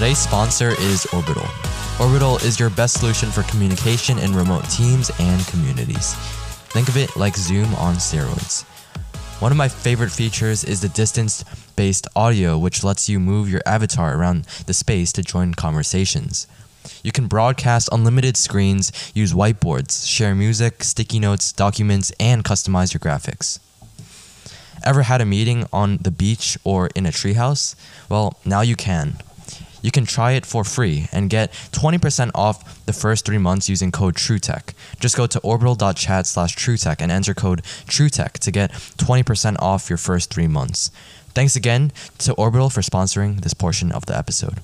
Today's sponsor is Orbital. Orbital is your best solution for communication in remote teams and communities. Think of it like Zoom on steroids. One of my favorite features is the distance based audio, which lets you move your avatar around the space to join conversations. You can broadcast unlimited screens, use whiteboards, share music, sticky notes, documents, and customize your graphics. Ever had a meeting on the beach or in a treehouse? Well, now you can. You can try it for free and get 20% off the first three months using code TrueTech. Just go to orbital.chat slash TrueTech and enter code TrueTech to get 20% off your first three months. Thanks again to Orbital for sponsoring this portion of the episode.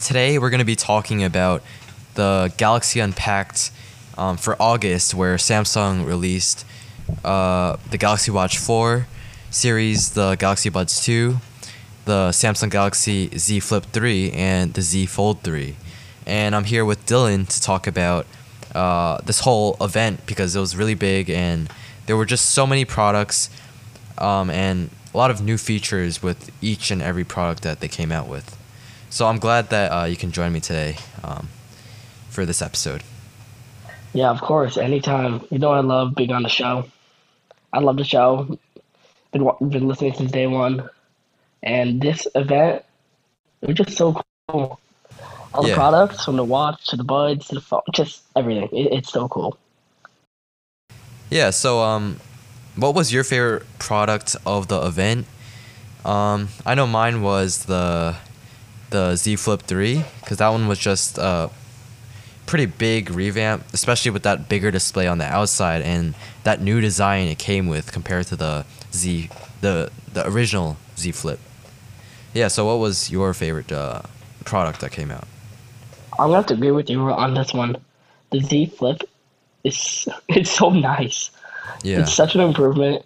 Today, we're going to be talking about the Galaxy Unpacked um, for August, where Samsung released uh, the Galaxy Watch 4 series, the Galaxy Buds 2, the Samsung Galaxy Z Flip 3, and the Z Fold 3. And I'm here with Dylan to talk about uh, this whole event because it was really big and there were just so many products um, and a lot of new features with each and every product that they came out with. So I'm glad that uh, you can join me today um, for this episode. Yeah, of course. Anytime. You know I love being on the show. I love the show. Been been listening since day one, and this event it was just so cool. All the products from the watch to the buds to the phone, just everything. It, it's so cool. Yeah. So um, what was your favorite product of the event? Um, I know mine was the the Z Flip 3 because that one was just a pretty big revamp, especially with that bigger display on the outside and that new design it came with compared to the Z the the original Z Flip. Yeah. So what was your favorite uh, product that came out? I'm gonna have to agree with you on this one. The Z Flip is it's so nice. Yeah. It's such an improvement.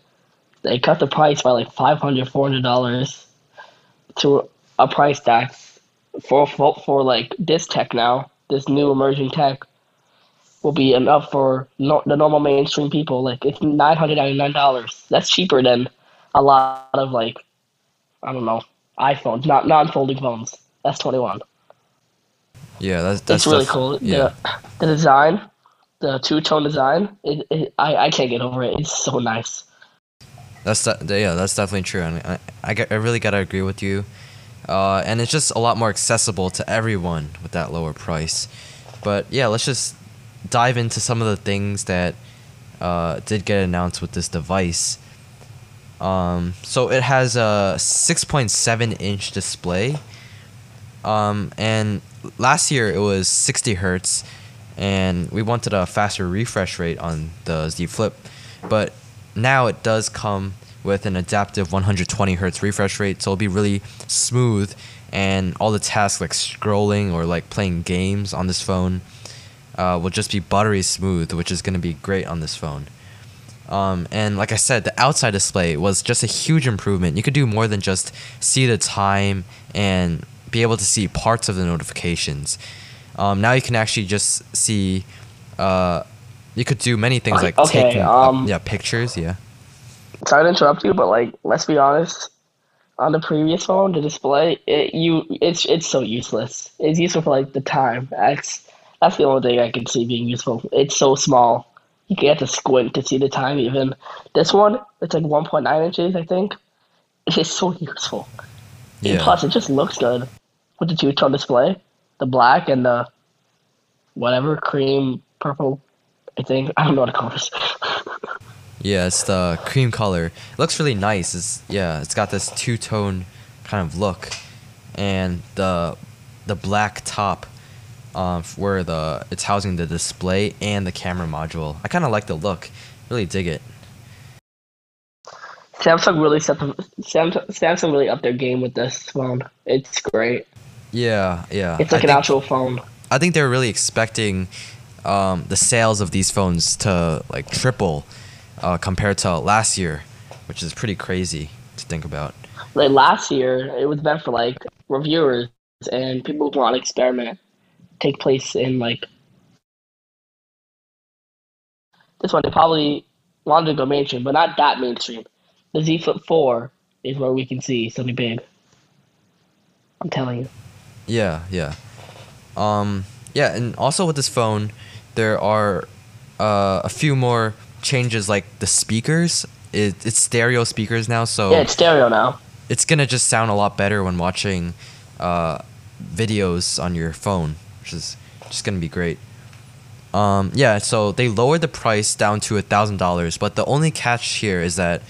They cut the price by like 500 dollars to a price that's for, for for like this tech now. This new emerging tech will be enough for no, the normal mainstream people. Like it's nine hundred ninety nine dollars. That's cheaper than a lot of like I don't know iPhones, not non folding phones. That's twenty one. Yeah. That's that's It's really cool. Yeah. The, the design, the two tone design, it, it, I I can't get over it. It's so nice. That's yeah, that's definitely true, and I, I, I really gotta agree with you. Uh, and it's just a lot more accessible to everyone with that lower price. But yeah, let's just dive into some of the things that uh, did get announced with this device. Um, so it has a 6.7 inch display. Um, and last year it was 60 hertz, and we wanted a faster refresh rate on the Z Flip, but now it does come with an adaptive 120 hertz refresh rate, so it'll be really smooth, and all the tasks like scrolling or like playing games on this phone uh, will just be buttery smooth, which is going to be great on this phone. Um, and like I said, the outside display was just a huge improvement. You could do more than just see the time and be able to see parts of the notifications. Um, now you can actually just see. Uh, you could do many things like Okay, taking um, yeah pictures. Yeah. sorry to interrupt you, but like, let's be honest. On the previous phone, the display, it you it's it's so useless. It's useful for like the time. That's that's the only thing I can see being useful. It's so small. You get to squint to see the time. Even this one, it's like 1.9 inches, I think. It's so useful. And Yeah. plus, it just looks good with the two-tone display, the black and the whatever cream purple. I think I don't know what to call this. Yeah, it's the cream color. It looks really nice. It's yeah, it's got this two tone kind of look, and the the black top, um, where the it's housing the display and the camera module. I kind of like the look. Really dig it. Samsung really set the Samsung, Samsung really upped their game with this phone. It's great. Yeah, yeah. It's I like an think, actual phone. I think they're really expecting um, the sales of these phones to like triple uh, compared to last year, which is pretty crazy to think about. Like last year, it was meant for like reviewers and people who want to experiment. Take place in like this one. They probably wanted to go mainstream, but not that mainstream. The Z Flip Four is where we can see something big. I'm telling you. Yeah, yeah. Um, yeah, and also with this phone, there are uh, a few more changes, like the speakers. It, it's stereo speakers now, so Yeah, it's stereo now. it's gonna just sound a lot better when watching uh, videos on your phone, which is just gonna be great. Um, yeah, so they lowered the price down to a thousand dollars, but the only catch here is that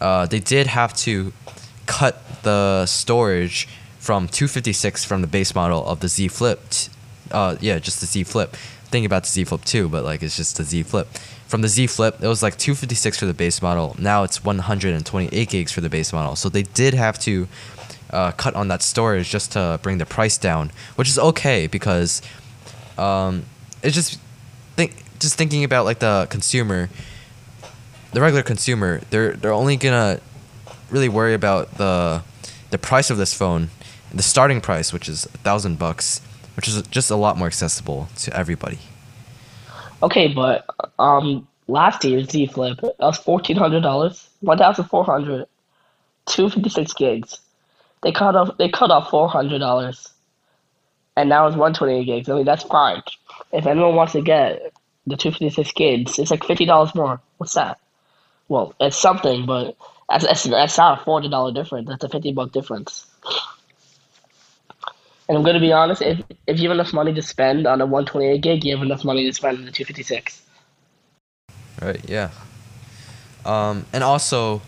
uh, they did have to cut the storage from 256 from the base model of the Z Flip. t- Uh, yeah, just the Z Flip. Thinking about the Z Flip too, but like it's just the Z Flip. From the Z Flip, it was like 256 for the base model. Now it's 128 gigs for the base model. So they did have to uh, cut on that storage just to bring the price down, which is okay because um, it's just think just thinking about like the consumer, the regular consumer. They're they're only gonna really worry about the the price of this phone, the starting price, which is a thousand bucks, which is just a lot more accessible to everybody. Okay, but um, last year's Z Flip that was fourteen hundred dollars, one thousand four hundred, two fifty six gigs. They cut off they cut off four hundred dollars, and now it's one twenty eight gigs. I mean that's fine. If anyone wants to get the two fifty six gigs, it's like fifty dollars more. What's that? Well, it's something, but that's that's, that's not a forty dollar difference. That's a fifty buck difference. And I'm gonna be honest, if if you have enough money to spend on a 128 gig, you have enough money to spend on the 256. Right. Yeah. Um, and also,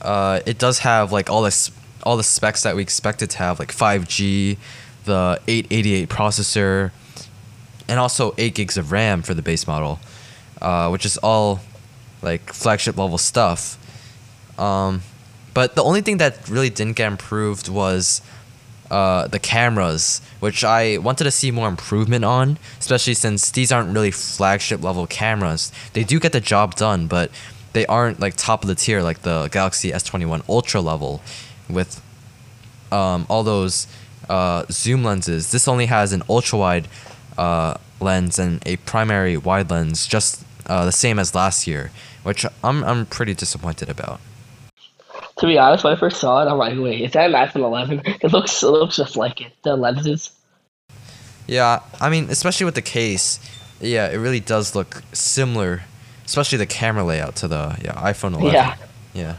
uh, it does have like all this all the specs that we expected to have, like 5G, the 888 processor, and also 8 gigs of RAM for the base model, uh, which is all like flagship level stuff. Um, but the only thing that really didn't get improved was uh, the cameras, which I wanted to see more improvement on, especially since these aren't really flagship level cameras. They do get the job done, but they aren't like top of the tier like the Galaxy S21 Ultra level with um, all those uh, zoom lenses. This only has an ultra wide uh, lens and a primary wide lens, just uh, the same as last year, which I'm, I'm pretty disappointed about. To be honest, when I first saw it, I'm like, wait, is that an iPhone 11? It looks it looks just like it. The lenses. Yeah, I mean, especially with the case, yeah, it really does look similar, especially the camera layout to the yeah iPhone 11. Yeah. Yeah.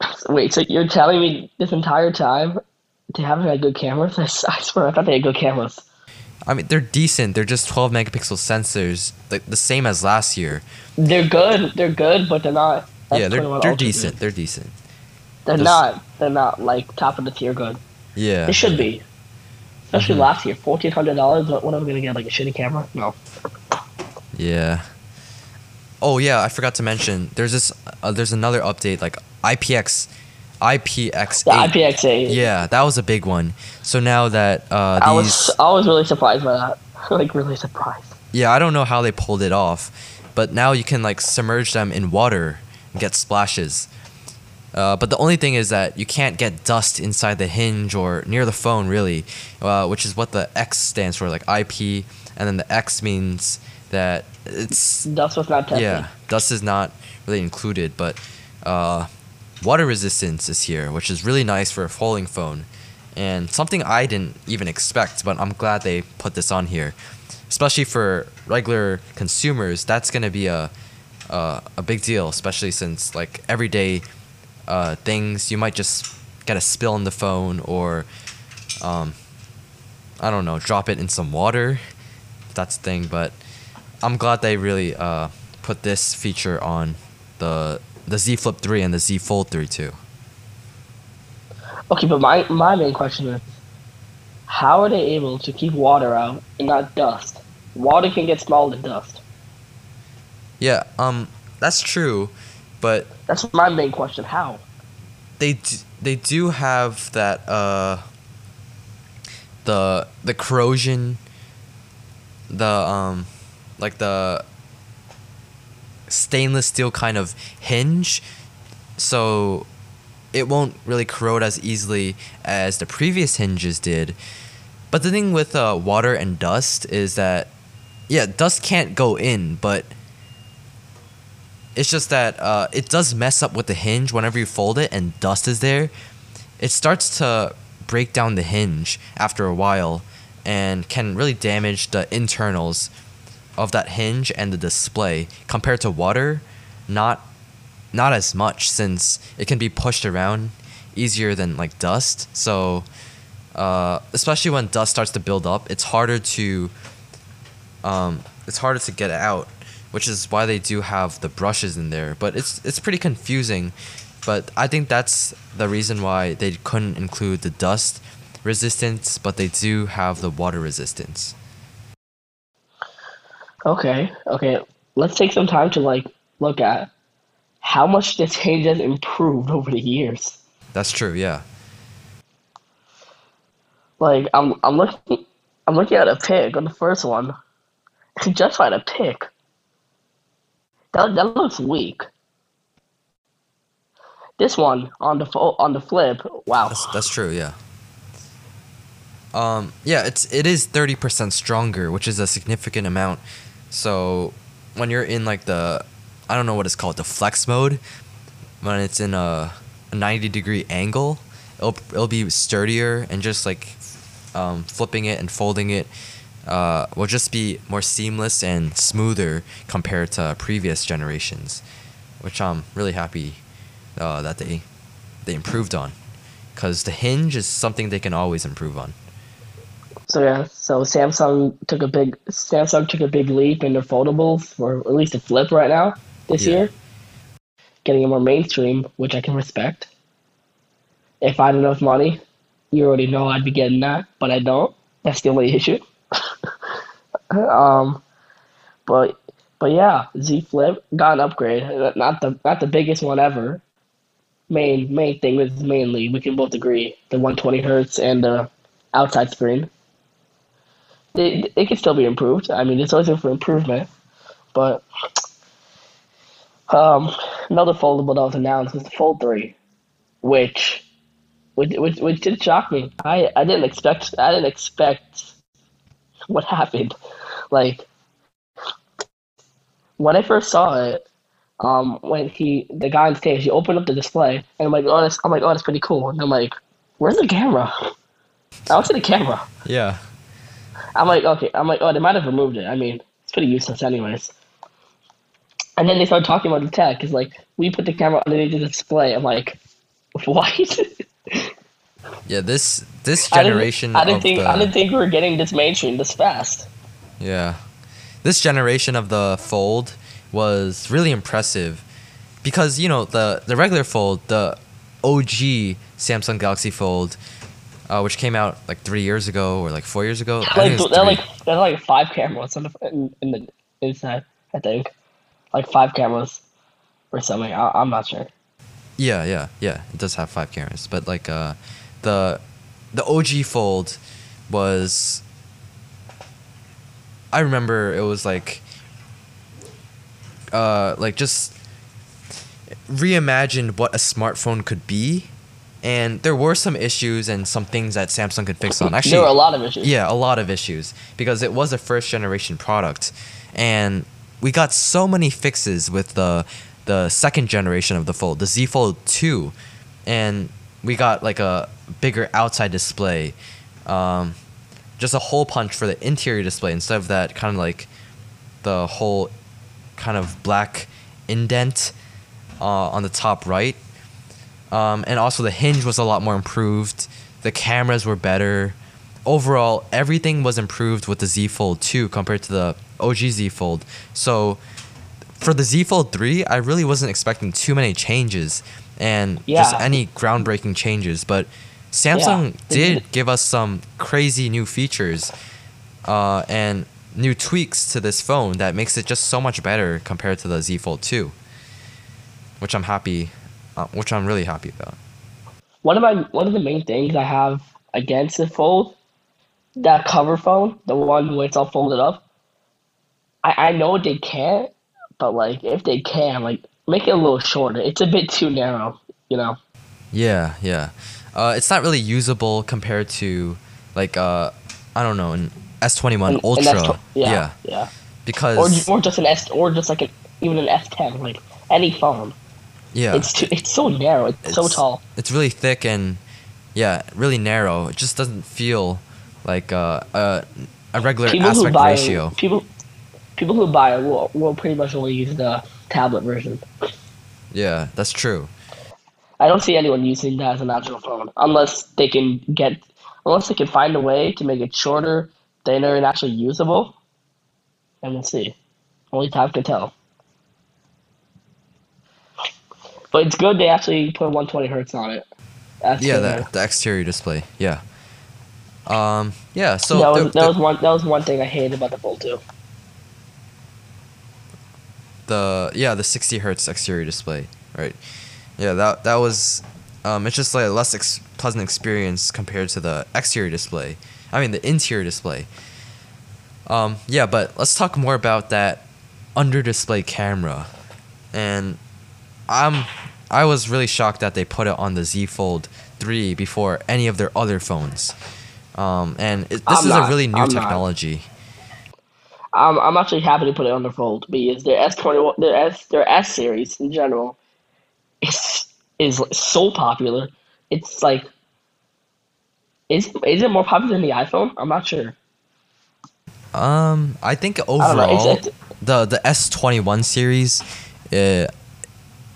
Wait, so you're telling me this entire time they haven't had good cameras? I swear, I thought they had good cameras. I mean, they're decent. They're just 12 megapixel sensors, like the same as last year. They're good. They're good, but they're not. yeah, they're S21 they're Ultra decent. good. They're decent. They're not. They're not like top of the tier good. Yeah. They should be. Especially Mhm. last year, fourteen hundred dollars. But what am I gonna get? Like a shitty camera? No. Yeah. Oh yeah, I forgot to mention. There's this. Uh, there's another update like IPX, IPX8. The IPX8. Yeah, that was a big one. So now that uh, I these. was I was really surprised by that. like really surprised. Yeah, I don't know how they pulled it off, but now you can like submerge them in water and get splashes. Uh, but the only thing is that you can't get dust inside the hinge or near the phone, really, uh, which is what the X stands for, like IP, and then the X means that it's Dust was not tested. yeah, dust is not really included, but uh, water resistance is here, which is really nice for a folding phone, and something I didn't even expect. But I'm glad they put this on here, especially for regular consumers. That's gonna be a a, big deal, especially since like everyday uh, things you might just get a spill on the phone or um, I don't know, drop it in some water. That's the thing, but I'm glad they really uh, put this feature on the the Z Flip 3 and the Z Fold 3 too. Okay, but my my main question is, how are they able to keep water out and not dust? Water can get smaller than dust. Yeah, um, that's true, but That's my main question. How? they d- they do have that uh the the corrosion the um like the stainless steel kind of hinge so it won't really corrode as easily as the previous hinges did but the thing with uh, water and dust is that yeah dust can't go in but it's just that uh, it does mess up with the hinge whenever you fold it and dust is there. It starts to break down the hinge after a while and can really damage the internals of that hinge and the display compared to water not not as much since it can be pushed around easier than like dust. So uh, especially when dust starts to build up it's harder to um, it's harder to get out which is why they do have the brushes in there. But it's it's pretty confusing. But I think that's the reason why they couldn't include the dust resistance, but they do have the water resistance. Okay, okay. Let's take some time to like look at how much the hinge has improved over the years. That's true, yeah. Like I'm I'm looking I'm looking at a pic on the first one. Just find a pic. That that looks weak. This one on the fo- on the flip, wow. That's, that's true, yeah. Um, yeah, it's it is thirty percent stronger, which is a significant amount. So when you're in like the, I don't know what it's called, the flex mode, when it's in a, a ninety degree angle, it'll it'll be sturdier and just like, um, flipping it and folding it, uh, will just be more seamless and smoother compared to previous generations, which I'm really happy uh, that they they improved on, because the hinge is something they can always improve on. So yeah, so Samsung took a big Samsung took a big leap in their foldables, or at least a flip right now this Yeah. year, getting it more mainstream, which I can respect. If I had enough money, you already know I'd be getting that, but I don't. That's the only issue. um, but but yeah, Z Flip got an upgrade. Not the not the biggest one ever. Main main thing was mainly we can both agree the 120 hertz and the outside screen. It, it can still be improved. I mean, it's always for improvement. But um, another foldable that was announced was the Fold 3, which which which, which did shock me. I, I didn't expect I didn't expect what happened. Like when I first saw it, um, when he the guy on stage he opened up the display and I'm like, oh, that's, I'm like, oh, that's pretty cool. And I'm like, where's the camera? I don't see the camera. Yeah. I'm like, okay. I'm like, oh, they might have removed it. I mean, it's pretty useless, anyways. And then they started talking about the tech. It's like we put the camera underneath the display. I'm like, what? Yeah, this this I didn't- generation I didn't, of think the I didn't think we were getting this mainstream this fast. Yeah. This generation of the Fold was really impressive because, you know, the, the regular Fold, the OG Samsung Galaxy Fold, uh, which came out like three years ago or like four years ago. Like think it was they're like they're like five cameras in the in, in the inside. I think like five cameras or something. I, I'm not sure. Yeah, yeah, yeah. It does have five cameras, but like uh, the the OG Fold was. I remember it was like. Uh, like just reimagined what a smartphone could be, and there were some issues and some things that Samsung could fix on. Actually, there were a lot of issues. yeah, a lot of issues because it was a first generation product, and we got so many fixes with the the second generation of the Fold, the Z Fold two, and we got like a bigger outside display, um, just a hole punch for the interior display instead of that kind of like the whole kind of black indent uh, on the top right. Um, and also the hinge was a lot more improved. The cameras were better. Overall, everything was improved with the Z Fold 2 compared to the OG Z Fold. So for the Z Fold 3, I really wasn't expecting too many changes and just any groundbreaking changes. But Samsung did did- give us some crazy new features uh, and new tweaks to this phone that makes it just so much better compared to the Z Fold 2, which I'm happy, uh, which I'm really happy about. One of my one of the main things I have against the fold, that cover phone, the one where it's all folded up. I, I know they can't, but like if they can, like make it a little shorter. It's a bit too narrow, you know. Yeah, yeah. Uh, it's not really usable compared to like uh, I don't know an S21 And- and Ultra. yeah. yeah, yeah. because Or or just an S, or just like an even an S10, like any phone. Yeah, It's too, it's so narrow. It's, so tall. it's really thick and Yeah, really narrow. It just doesn't feel like uh, a a regular People who aspect buy ratio. people people who buy it will will pretty much only use the tablet version. Yeah, that's true. I don't see anyone using that as an actual phone unless they can get unless they can find a way to make it shorter, thinner, and actually usable. And we'll see. Only time can tell. But it's good they actually put 120 hertz on it. That's Yeah, good, the exterior display. Yeah. Um. Yeah. So that was the, that the- was one that was one thing I hated about the Fold 2. the yeah the 60 hertz exterior display right yeah that that was um it's just like a less ex- pleasant experience compared to the exterior display i mean the interior display um yeah but let's talk more about that under display camera and i'm i was really shocked that they put it on the z fold 3 before any of their other phones um and it, this I'm is a really new I'm technology I'm I'm actually happy to put it on the Fold because their S twenty one their S their S series in general is is so popular. It's like is is it more popular than the iPhone? I'm not sure. Um, I think overall it's- it's- the the S twenty one series, uh,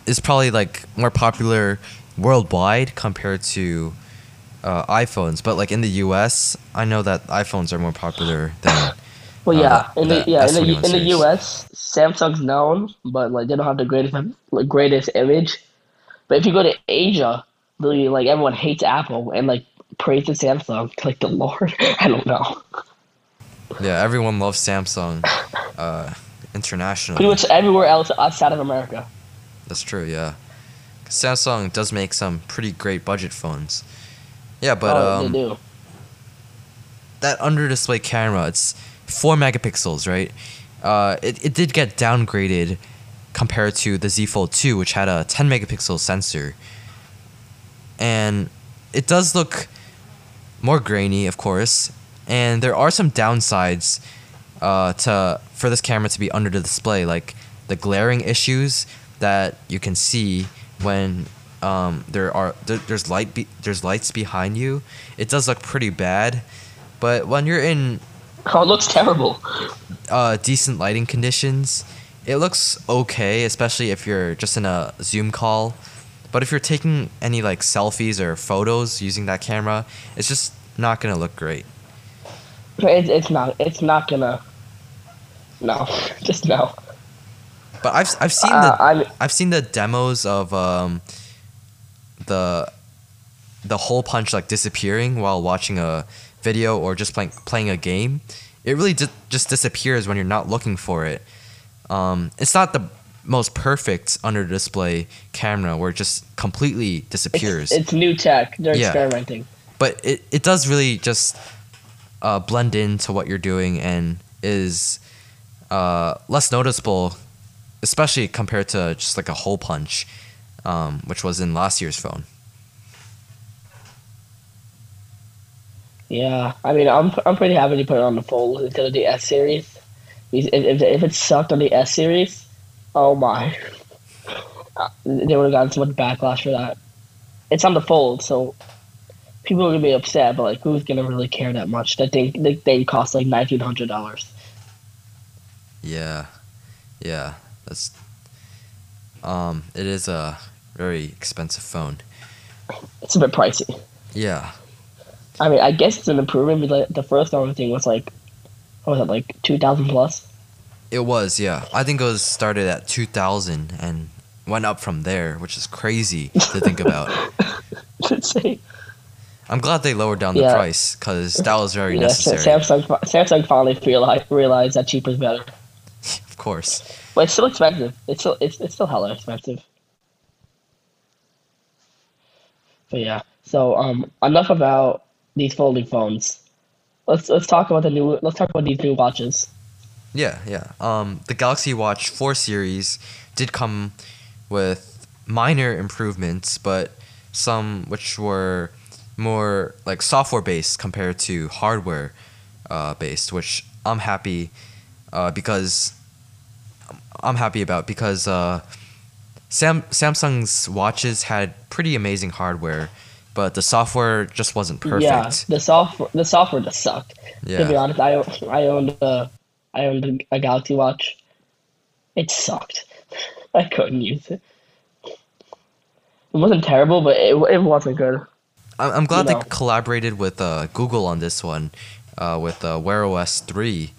is probably like more popular worldwide compared to uh, iPhones. But like in the U.S., I know that iPhones are more popular than. Well, Uh, yeah, the- in the the yeah in S21 the in the. U.S. Samsung's known, but like they don't have the greatest like, greatest image. But if you go to Asia, really like everyone hates Apple and like praises Samsung. Like the Lord, I don't know. Yeah, everyone loves Samsung, uh, Pretty much everywhere else outside of America. That's true. yeah. Samsung does make some pretty great budget phones. Yeah, but oh, um, they do. that under display camera, it's four megapixels, right? Uh, it, it did get downgraded compared to the Z Fold 2, which had a 10 megapixel sensor. And it does look more grainy, of course. And there are some downsides uh, to for this camera to be under the display, like the glaring issues that you can see when um, there are there, there's light be, there's lights behind you. It does look pretty bad, but when you're in Oh, it looks terrible. uh, decent lighting conditions, it looks okay, especially if you're just in a Zoom call. But if you're taking any like selfies or photos using that camera, it's just not gonna look great. It's it's not it's not gonna. No, just no. But I've I've seen Uh, the I'm I've seen the demos of um the the hole punch like disappearing while watching a video or just playing playing a game. It really di- just disappears when you're not looking for it. Um, it's not the most perfect under display camera where it just completely disappears. it's, it's new tech. They're Yeah. experimenting. but it, it does really just uh, blend into what you're doing and is uh, less noticeable, especially compared to just like a hole punch, um, which was in last year's phone. Yeah, I mean, I'm I'm pretty happy to put it on the fold instead of the S series. If if, if it sucked on the S series, oh my, Uh, they would have gotten so much backlash for that. It's on the fold, so people are gonna be upset, but like, who's gonna really care that much? That thing the thing costs like nineteen hundred dollars. Yeah, yeah, that's um, it is a very expensive phone. It's a bit pricey. Yeah, I mean, I guess it's an improvement. But like, the first normal thing was like, what was it like two thousand plus? it was. Yeah, I think it was started at two thousand and went up from there, which is crazy to think about. I'm glad they lowered down the Yeah. price because that was very Yeah, necessary. Samsung Samsung finally realized realized that cheaper is better. Of course. But it's still expensive. It's still it's, it's still hella expensive. But yeah. So um enough about these folding phones. Let's let's talk about the new let's talk about these new watches. Yeah, yeah. Um, the Galaxy Watch 4 series did come with minor improvements, but some which were more like software based compared to hardware uh, based, which I'm happy uh, because I'm happy about because uh, Sam Samsung's watches had pretty amazing hardware but the software just wasn't perfect. Yeah, the software the software just sucked. Yeah. To be honest, I I owned a I owned a Galaxy Watch. It sucked. I couldn't use it. It wasn't terrible, but it it wasn't good. I'm glad you know. they collaborated with uh, Google on this one, uh, with uh, Wear OS three.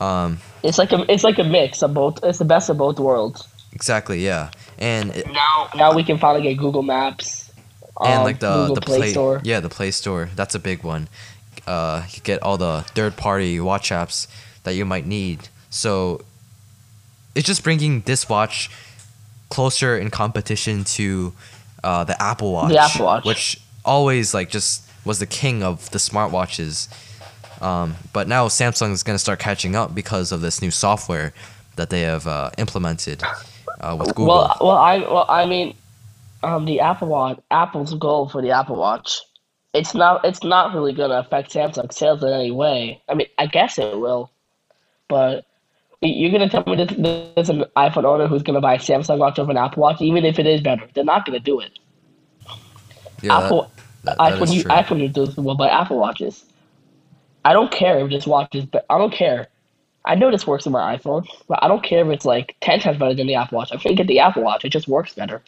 Um, It's like a it's like a mix of both. It's the best of both worlds. exactly, yeah, and it, Now now we can finally get Google Maps. and um, like the Google the Play, Play Store. yeah the Play Store that's a big one. Uh, you get all the third party watch apps that you might need. So it's just bringing this watch closer in competition to uh, the Apple Watch, The Apple Watch. which always like just was the king of the smartwatches. Um, but now Samsung is going to start catching up because of this new software that they have uh, implemented uh, with Google. Well, well, I well, I mean, um, the Apple Watch, Apple's goal for the Apple Watch, it's not it's not really gonna affect Samsung sales in any way. I mean, I guess it will, but you're gonna tell me this, there's an iPhone owner who's gonna buy a Samsung Watch over an Apple Watch, even if it is better. They're not gonna do it. yeah, that- Apple that- that iPhone is true. iPhone users will buy Apple Watches. I don't care if this watch is, but I don't care. I know this works on my iPhone, but I don't care if it's like ten times better than the Apple Watch. I'm gonna get the Apple Watch. It just works better.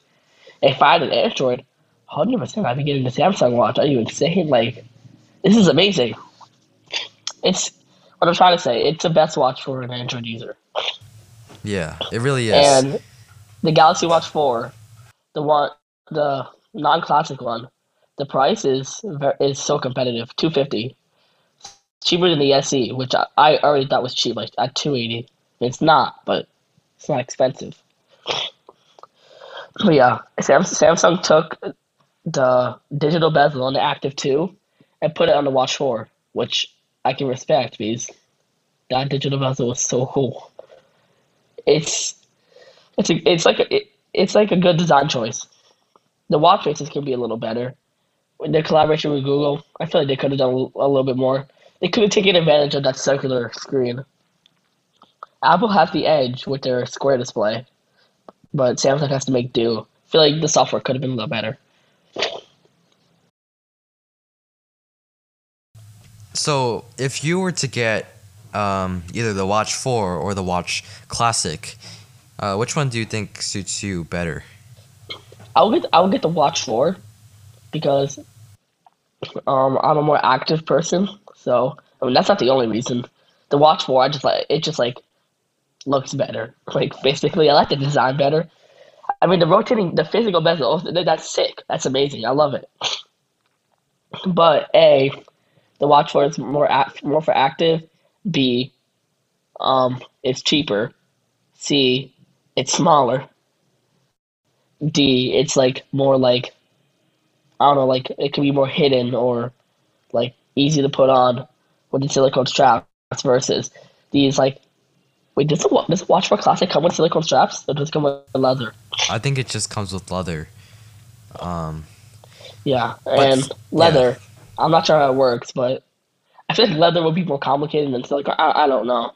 If I had an Android, hundred percent, I'd be getting the Samsung Watch. Are you insane? Like, this is amazing. It's what I'm trying to say. It's the best watch for an Android user. yeah, it really is. And the Galaxy Watch Four, the one, the non-classic one, the price is is so competitive. Two fifty, cheaper than the SE, which I, I already thought was cheap, like at two eighty. It's not, but it's not expensive. But yeah, Samsung took the digital bezel on the Active Two and put it on the Watch Four, which I can respect because that digital bezel was so cool. It's it's a, it's like a, it, it's like a good design choice. The watch faces can be a little better. Their collaboration with Google, I feel like they could have done a little bit more. They could have taken advantage of that circular screen. Apple has the edge with their square display, but Samsung has to make do. I feel like the software could have been a little better. So, if you were to get um, either the Watch 4 or the Watch Classic, uh, which one do you think suits you better? I will get I will get the Watch Four because um I'm a more active person. So I mean that's not the only reason. The Watch Four I just like it just like looks better. Like basically I like the design better. I mean the rotating the physical bezel that's sick. That's amazing. I love it. But A, the Watch Four is more act, more for active. B, um, it's cheaper. C, it's smaller. D, it's like more like I don't know, like it can be more hidden or like easy to put on with the silicone straps versus these like wait, does the does the watch Four classic come with silicone straps or does it come with leather? I think it just comes with leather. Um, Yeah, and leather. I'm not sure how it works, but I feel like leather would be more complicated than silicone. I, I don't know.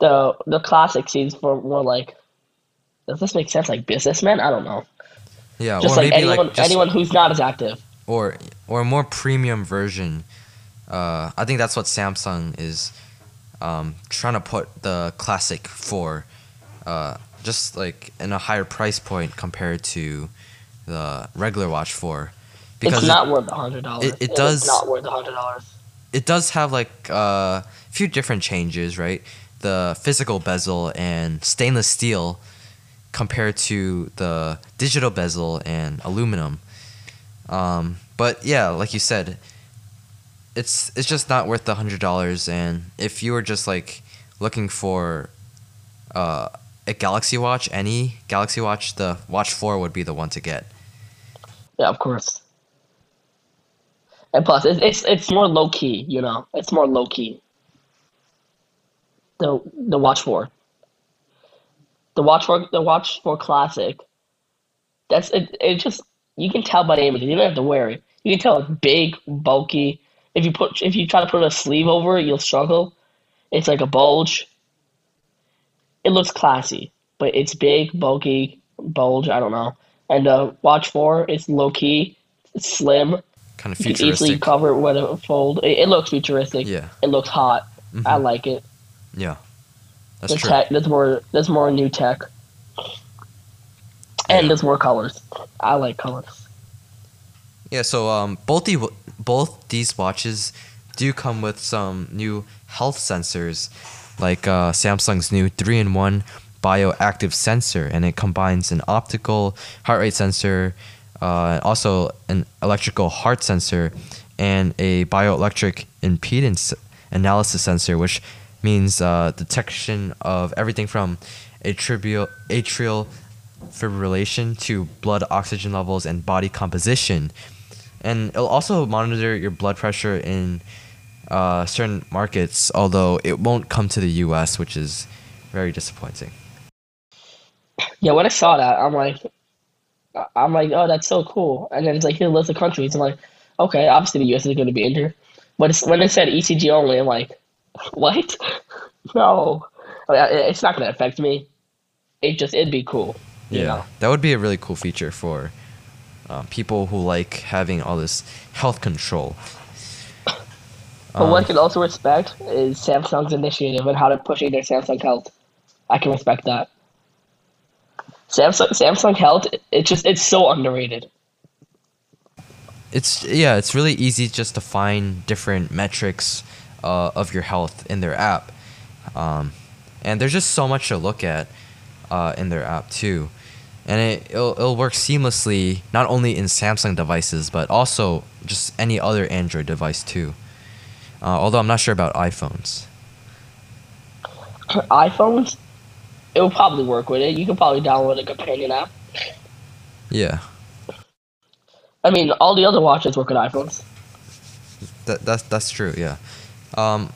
The the classic seems for more like. Does this make sense? Like businessmen? I don't know. yeah, Just or like maybe anyone like just, anyone who's not as active. or or a more premium version. Uh, I think that's what Samsung is um, trying to put the Classic for, uh, just like in a higher price point compared to the regular Watch 4. It's it- not worth a hundred dollars. it- it does- not worth a hundred dollars. it does have like uh, a few different changes, right? The physical bezel and stainless steel compared to the digital bezel and aluminum. Um, but yeah, like you said, it's it's just not worth the hundred dollars. And if you were just like looking for uh, a Galaxy Watch, any Galaxy Watch, the Watch Four would be the one to get. Yeah, of course. And plus, it's it's it's more low key. You know, it's more low key. The the Watch Four. The Watch Four the Watch Four Classic. That's it. It just you can tell by the image. You don't have to wear it. You can tell it's big, bulky. If you put if you try to put a sleeve over it, you'll struggle. It's like a bulge. It looks classy, but it's big, bulky, bulge. I don't know. And uh, Watch Four it's low key, It's slim. Kind of You can easily futuristic. cover it with a fold. It, it looks futuristic. Yeah. It looks hot. Mhm. I like it. Yeah. That's the true. tech. There's more. That's more new tech. And Yeah. there's more colors. I like colors. Yeah, so um, both the both these watches do come with some new health sensors, like uh, Samsung's new three-in-one bioactive sensor, and it combines an optical heart rate sensor, uh, also an electrical heart sensor, and a bioelectric impedance analysis sensor, which means uh, detection of everything from atrial atrial fibrillation to blood oxygen levels and body composition. And it'll also monitor your blood pressure in uh, certain markets, although it won't come to the US, which is very disappointing. Yeah, when I saw that, I'm like, I'm like, oh, that's so cool. And then it's like, here, list of countries. I'm like, okay, obviously the U.S. is going to be in here. But it's, when it said ECG only, I'm like, what? No, it's not going to affect me. It just, it'd be cool. you know? that would be a really cool feature for um, people who like having all this health control. But Um, what I can also respect is Samsung's initiative and how they're pushing their Samsung Health. I can respect that. Samsung Samsung Health, it's just it's so underrated. it's yeah, it's really easy just to find different metrics uh, of your health in their app, um, and there's just so much to look at uh, in their app too, and it it'll, it'll work seamlessly not only in Samsung devices but also just any other Android device too. Uh, although I'm not sure about iPhones. iPhones, it will probably work with it. You can probably download a companion app. Yeah, I mean, all the other watches work with iPhones. that that's that's true. Yeah, um,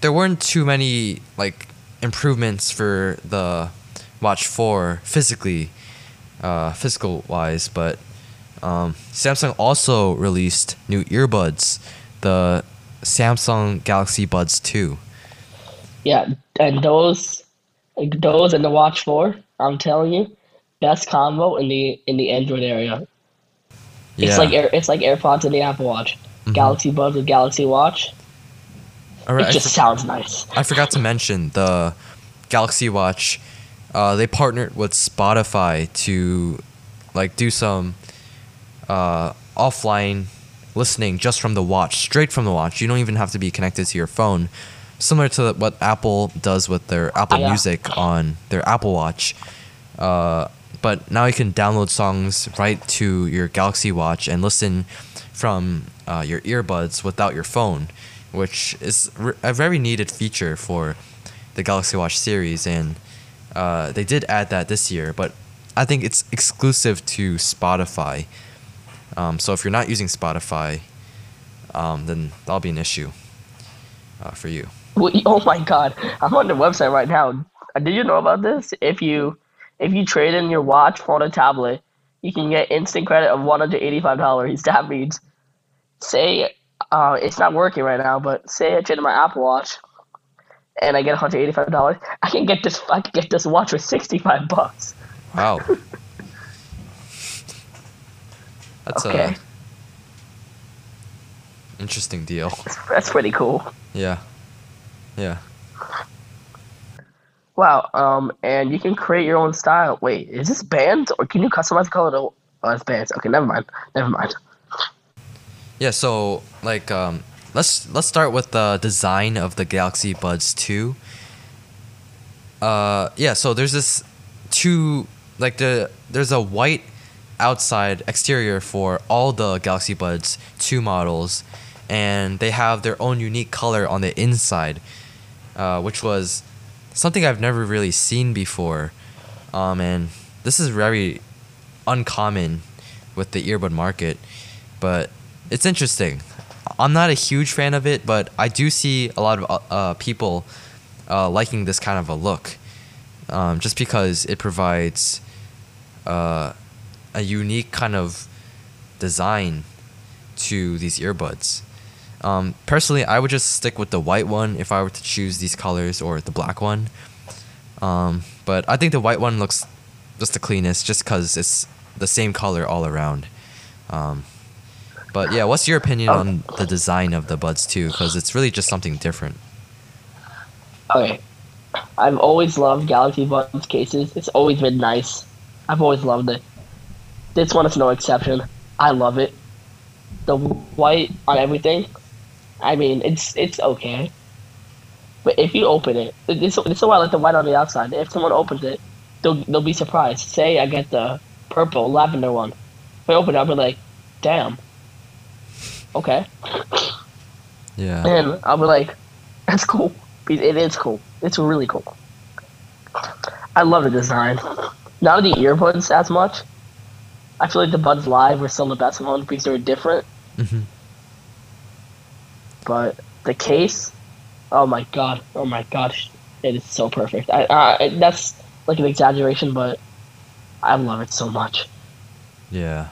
there weren't too many like improvements for the Watch Four physically, uh, physical wise, but um, Samsung also released new earbuds, the Samsung Galaxy Buds Two. Yeah, and those, like those and the Watch Four, I'm telling you, best combo in the in the Android area. Yeah, It's like Air, it's like AirPods and the Apple Watch. Mhm. Galaxy Buds with Galaxy Watch. All right, It I just for- sounds nice. I forgot to mention the Galaxy Watch. Uh, they partnered with Spotify to like do some uh, offline listening just from the watch, straight from the watch. You don't even have to be connected to your phone. Similar to what Apple does with their Apple Yeah. Music on their Apple Watch. Uh, but now you can download songs right to your Galaxy Watch and listen from uh, your earbuds without your phone, which is a very needed feature for the Galaxy Watch series. And uh, they did add that this year, but I think it's exclusive to Spotify. Um, so if you're not using Spotify, um, then that'll be an issue uh, for you. Oh my god, I'm on the website right now. Did you know about this? If you if you trade in your watch, for and tablet, you can get instant credit of one hundred eighty five dollars. That means, say, uh, it's not working right now, but say I trade in my Apple Watch, and I get one hundred eighty five dollars. I can get this. I can get this watch for sixty five bucks. Wow. That's Okay, a interesting deal. that's pretty cool. Yeah. Yeah. Wow. Um, and you can create your own style. Wait, is this bands or can you customize the color? To, oh, it's bands. Okay, never mind. Never mind. Yeah, so like um let's let's start with the design of the Galaxy Buds 2. Uh yeah, so there's this two like the there's a white outside exterior for all the Galaxy Buds 2 models and they have their own unique color on the inside. Uh, which was something I've never really seen before. Um, and this is very uncommon with the earbud market, but it's interesting. I'm not a huge fan of it, but I do see a lot of uh, uh, people uh, liking this kind of a look, um, just because it provides uh, a unique kind of design to these earbuds. Um, personally, I would just stick with the white one if I were to choose these colors or the black one. Um, but I think the white one looks just the cleanest, just because it's the same color all around. Um, But yeah, what's your opinion oh. on the design of the Buds 2? Because it's really just something different. Okay. I've always loved Galaxy Buds cases. It's always been nice. I've always loved it. This one is no exception. I love it. The white on everything. I mean, it's it's okay. But if you open it, this this is why I like the white on the outside. If someone opens it, they'll they'll be surprised. Say I get the purple lavender one. If I open it, I'll be like, damn. Okay. Yeah. And I'll be like, that's cool. It is cool. It's really cool. I love the design. Not the earbuds as much. I feel like the Buds Live were still the best ones because they were different. hmm But the case, oh my god, oh my gosh, it is so perfect. I, I that's like an exaggeration, but I love it so much. Yeah.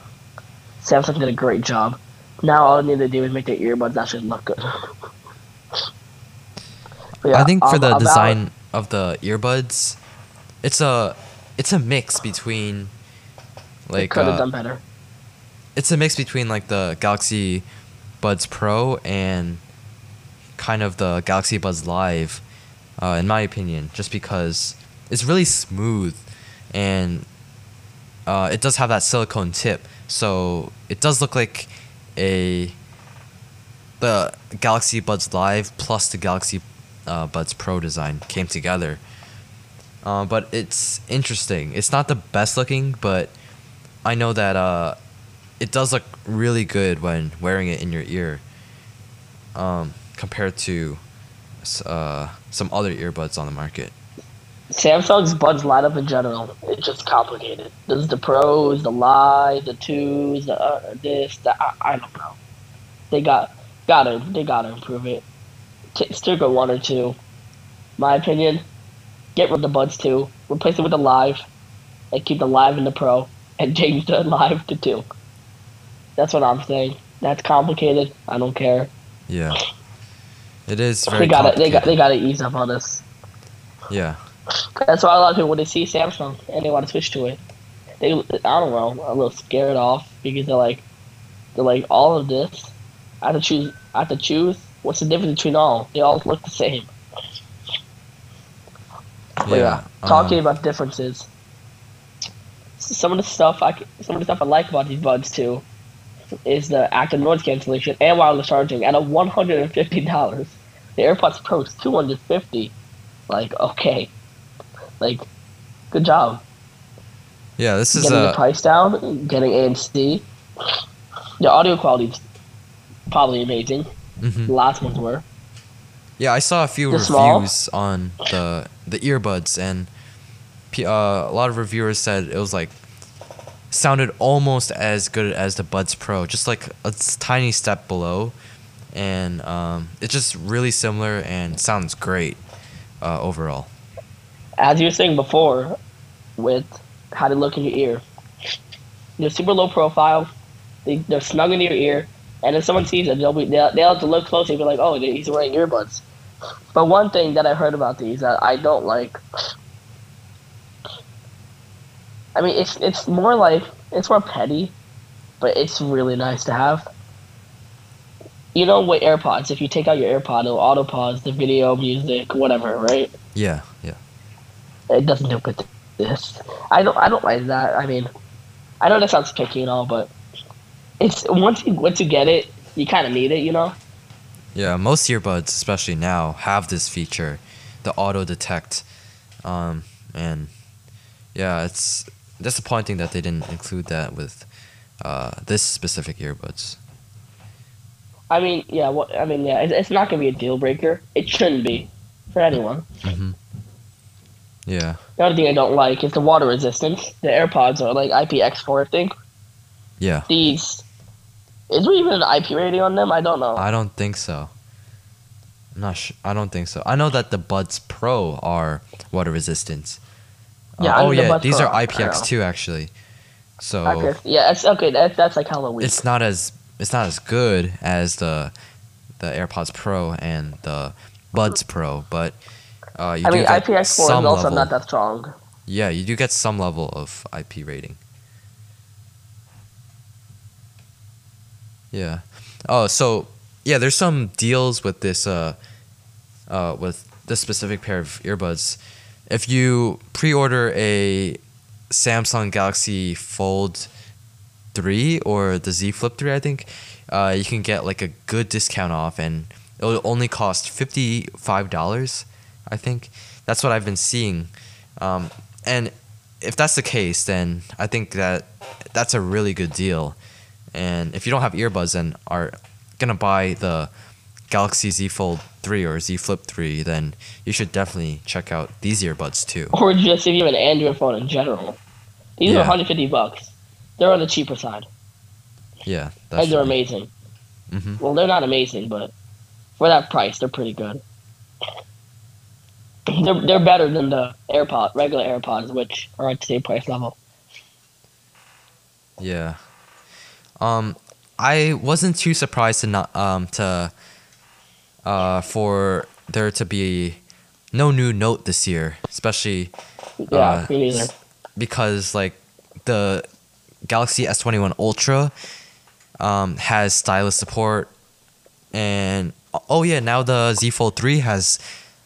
Samsung did a great job. Now all I need to do is make the earbuds actually look good. Yeah, I think for um, the design of the earbuds, it's a it's a mix between like could have uh, done better. it's a mix between like the Galaxy Buds Pro and kind of the Galaxy Buds Live, uh, in my opinion, just because it's really smooth and uh, it does have that silicone tip, so it does look like a the Galaxy Buds Live plus the Galaxy uh, Buds Pro design came together. Uh, but it's interesting. It's not the best looking, but I know that uh, it does look really good when wearing it in your ear um, compared to uh, some other earbuds on the market. Samsung's buds lineup in general, it's just complicated. There's the pros, the live, the twos, the uh, this, the I, I don't know. They got gotta they gotta improve it. T- stick with one or two. My opinion, get rid of the buds two, replace it with the live, and keep the live and the pro, and change the live to two. That's what I'm saying. That's complicated. I don't care. Yeah, it is very They gotta they got they gotta ease up on this. Yeah, That's why a lot of people when they see Samsung and they want to switch to it, they I don't know a little scared off because they're like they're like all of this. I have to choose. I have to choose. What's the difference between all? They all look the same. But yeah, yeah. talking um, about differences. Some of the stuff I some of the stuff I like about these buds too is the active noise cancellation and wireless charging at a one hundred and fifty dollars. The AirPods Pro is two hundred fifty. Like okay, like good job yeah, this is getting the price down, getting ANC. The audio quality is probably amazing. mhm. The last ones were. yeah. I saw a few The small? reviews on the the earbuds, and uh, a lot of reviewers said it was like sounded almost as good as the Buds Pro, just like a tiny step below, and um, it's just really similar and sounds great uh, overall. As you were saying before, with how they look in your ear. They're super low profile. They, they're snug in your ear, and if someone sees it, they'll be they'll, they'll have to look closely and be like, "Oh, he's wearing earbuds." But one thing that I heard about these that I don't like. I mean, it's it's more like it's more petty, but it's really nice to have. You know, with AirPods, if you take out your AirPod, it'll auto pause the video, music, whatever, right? Yeah, yeah, It doesn't do with this. I don't. I don't like that. I mean, I know that sounds picky and all, but it's once you once you get it, you kind of need it. You know. yeah. Most earbuds, especially now, have this feature, the auto detect, um, and yeah, it's disappointing that they didn't include that with uh, this specific earbuds. I mean, yeah. What I mean, yeah. It's, it's not gonna be a deal breaker. It shouldn't be for anyone. hmm Yeah, The other thing I don't like is the water resistance. The AirPods are like IPX4, I think. yeah. These is there even an IP rating on them? I don't know. I don't think so. I'm not sure. I don't think so. I know that the Buds Pro are water resistant. Uh, Yeah, I oh the yeah, these Pro. are IPX2 actually. So Okay. Yeah. It's okay. That, that's like Halloween. it's not as it's not as good as the the AirPods Pro and the Buds Pro, but uh, you I do mean, IPX4 is also not that strong. Yeah, you do get some level of IP rating. Yeah. Oh, so yeah, there's some deals with this uh uh with this specific pair of earbuds. If you pre-order a Samsung Galaxy Fold 3 or the Z Flip 3, I think, uh, you can get like a good discount off and it'll only cost $55, I think. That's what I've been seeing. Um, and if that's the case, then I think that that's a really good deal. And if you don't have earbuds and are gonna buy the Galaxy Z Fold 3 or Z Flip 3, then you should definitely check out these earbuds too. Or just if you have an Android phone in general. These Yeah. are 150 bucks. They're on the cheaper side. Yeah, and they're true. amazing. Mhm. Well, they're not amazing, but for that price, they're pretty good. They're, they're better than the AirPod, regular AirPods, which are at the same price level. Yeah. Um, I wasn't too surprised to not um to uh for there to be no new Note this year, especially Yeah, Uh, me neither. because like the Galaxy S21 Ultra um, has stylus support, and oh yeah, now the Z Fold 3 has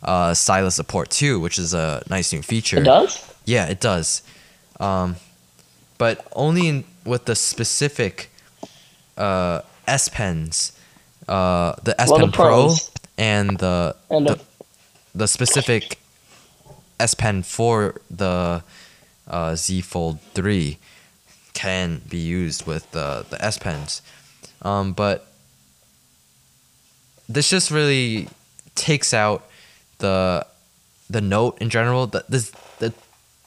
uh, stylus support too, which is a nice new feature. It does? Yeah, it does. Um, but only in, with the specific uh, S Pens, uh, the S Well, Pen the Pro and the, And the the, the specific S Pen for the uh, Z Fold 3 can be used with the, the S Pens. Um, but this just really takes out the the note in general. The, this, the,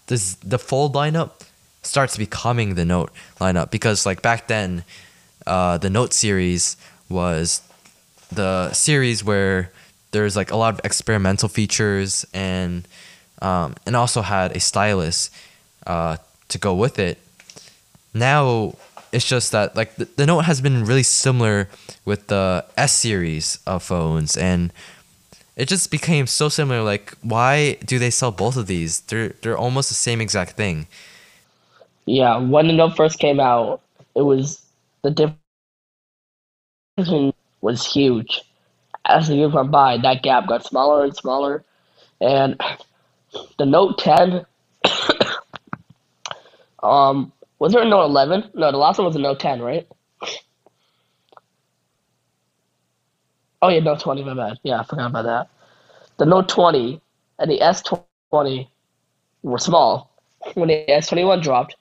this, the fold lineup starts becoming the note lineup because like back then, uh, the note series was the series where there's like a lot of experimental features and um, and also had a stylus uh, to go with it. Now it's just that like the, the note has been really similar with the S series of phones and it just became so similar like why do they sell both of these they're they're almost the same exact thing yeah, when the Note first came out, it was the difference was huge. As the years went by, that gap got smaller and smaller, and the Note 10. um, was there a Note 11? No, the last one was a Note 10, right? Oh yeah, Note 20. My bad. Yeah, I forgot about that. The Note 20 and the S20 were small. When the S21 dropped,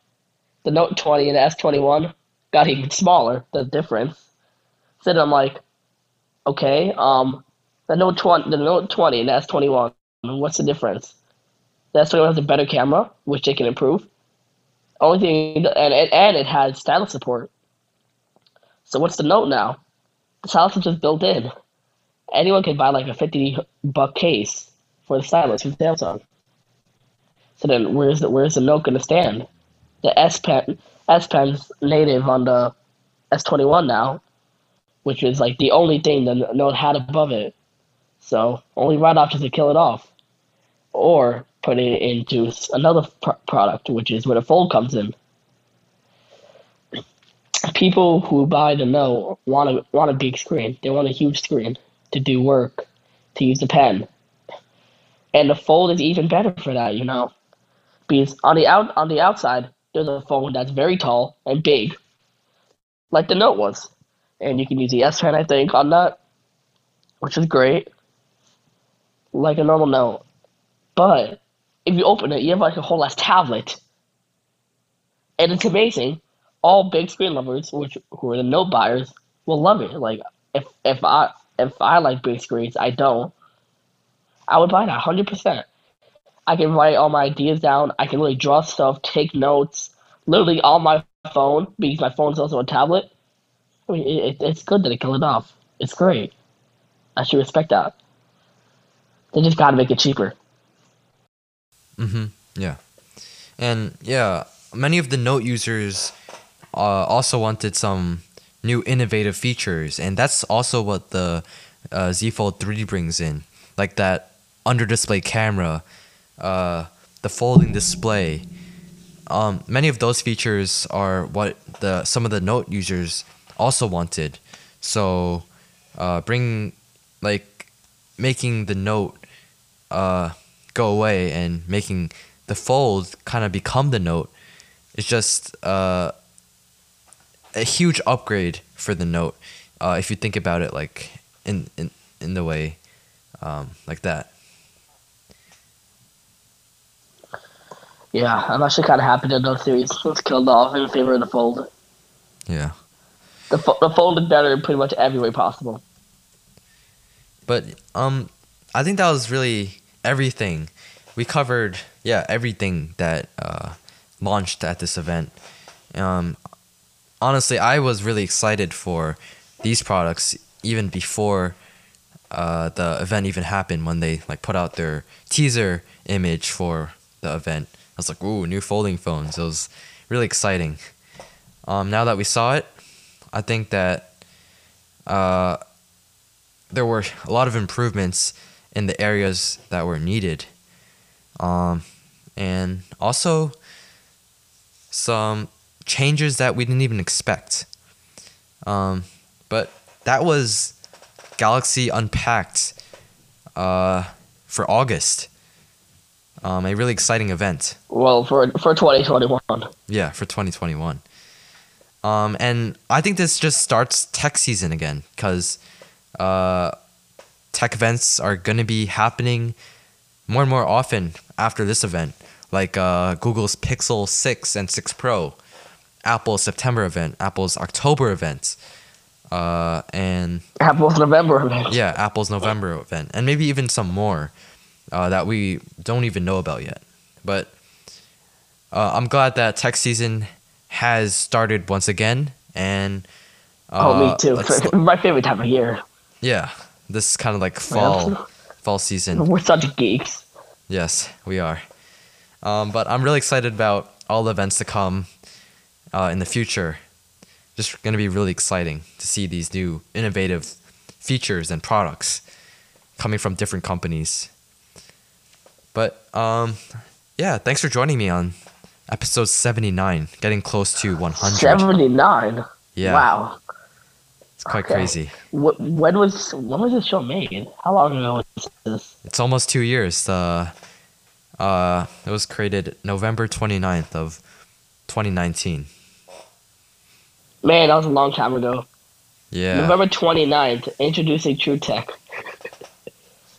the Note 20 and the S21 got even smaller. The difference. Then I'm like, okay, um, the Note 20, the Note 20 and the S21, what's the difference? The S21 has a better camera, which they can improve. Only thing, and and, and it has stylus support. So what's the Note now? The stylus is just built in. Anyone can buy like a 50 buck case for the stylus from Samsung. So then, where's the where's the Note gonna stand? The S Pen S Pen's native on the S21 now, which is like the only thing the Note had above it. So only right option to kill it off, or put it into another pr- product, which is where the Fold comes in. People who buy the Note want a want a big screen. They want a huge screen to do work, to use the pen, and the Fold is even better for that. You know, because on the out on the outside there's a phone that's very tall and big, like the Note was, and you can use the S Pen I think on that, which is great, like a normal Note. But if you open it, you have like a whole ass tablet, and it's amazing. All big screen lovers, which who are the Note buyers, will love it. Like if if I if I like big screens, I don't. I would buy that hundred percent. I can write all my ideas down. I can really draw stuff, take notes, literally on my phone because my phone's also a tablet. I mean, it, it, it's good that they kill it off. It's great. I should respect that. They just gotta make it cheaper. Mm-hmm. Yeah. And yeah, many of the Note users uh, also wanted some new innovative features, and that's also what the uh, Z Fold 3 brings in, like that under display camera, uh, the folding display. Um, many of those features are what the some of the Note users also wanted. So, uh, bring like making the note uh, go away and making the fold kind of become the note It's just uh, a huge upgrade for the note. Uh, if you think about it like in in in the way um, like that. Yeah, I'm actually kind of happy that Note series was killed off in favor of the fold. Yeah. The, fo- the fold is better in pretty much every way possible. But um, I think that was really everything. We covered yeah everything that uh, launched at this event. Um, honestly, I was really excited for these products even before uh, the event even happened when they like put out their teaser image for the event. I was like, ooh, new folding phones. It was really exciting. Um, now that we saw it, I think that uh, there were a lot of improvements in the areas that were needed. Um, and also some changes that we didn't even expect. Um, but that was Galaxy Unpacked uh, for August. Um, a really exciting event. Well, for for 2021. Yeah, for 2021. Um, and I think this just starts tech season again because uh, tech events are going to be happening more and more often after this event, like uh, Google's Pixel 6 and 6 Pro, Apple's September event, Apple's October event, uh, and Apple's November event. yeah, Apple's November event, and maybe even some more uh, that we don't even know about yet. But uh, I'm glad that tech season has started once again, and uh, oh, me too. My favorite time of year. yeah, this is kind of like fall fall season. We're such geeks. Yes, we are. Um, but I'm really excited about all the events to come uh, in the future. Just going to be really exciting to see these new innovative features and products coming from different companies. But um, yeah, thanks for joining me on episode 79, getting close to 100. 79. Yeah. Wow. It's quite Okay. crazy. When was when was this show made? How long ago was this? It's almost two years. Uh, uh, it was created November 29th of 2019. Man, that was a long time ago. Yeah. November 29th, introducing True Tech.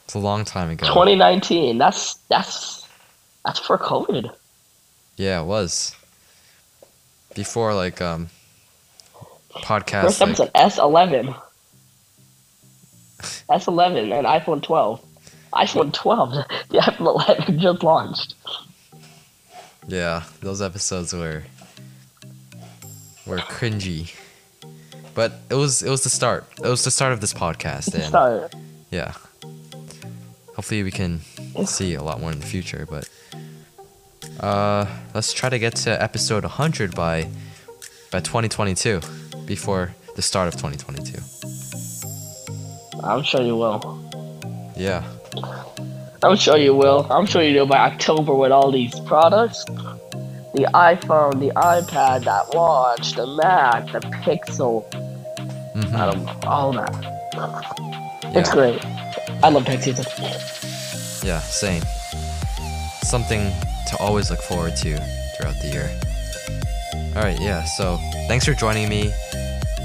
It's a long time ago. 2019. That's that's that's for COVID. Yeah, it was. Before like um podcast First like, episode S11. S11 and iPhone 12. iPhone 12. The iPhone 11 just launched. Yeah, those episodes were were cringy. But it was it was the start. It was the start of this podcast and Start. yeah. Hopefully we can see a lot more in the future, but uh let's try to get to episode 100 by by 2022 before the start of 2022. I'm sure you will. Yeah. I'm sure you will. I'm sure you will by October with all these products. The iPhone, the iPad, that watch, the Mac, the Pixel, Mhm. I don't, all that. It's great. I love tech season. Yeah, same. Something to always look forward to throughout the year. All right, yeah. So thanks for joining me,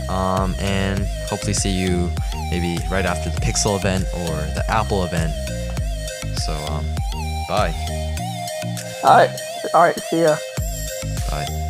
um, and hopefully see you maybe right after the Pixel event or the Apple event. So um, bye, All right, all right. See ya. Bye.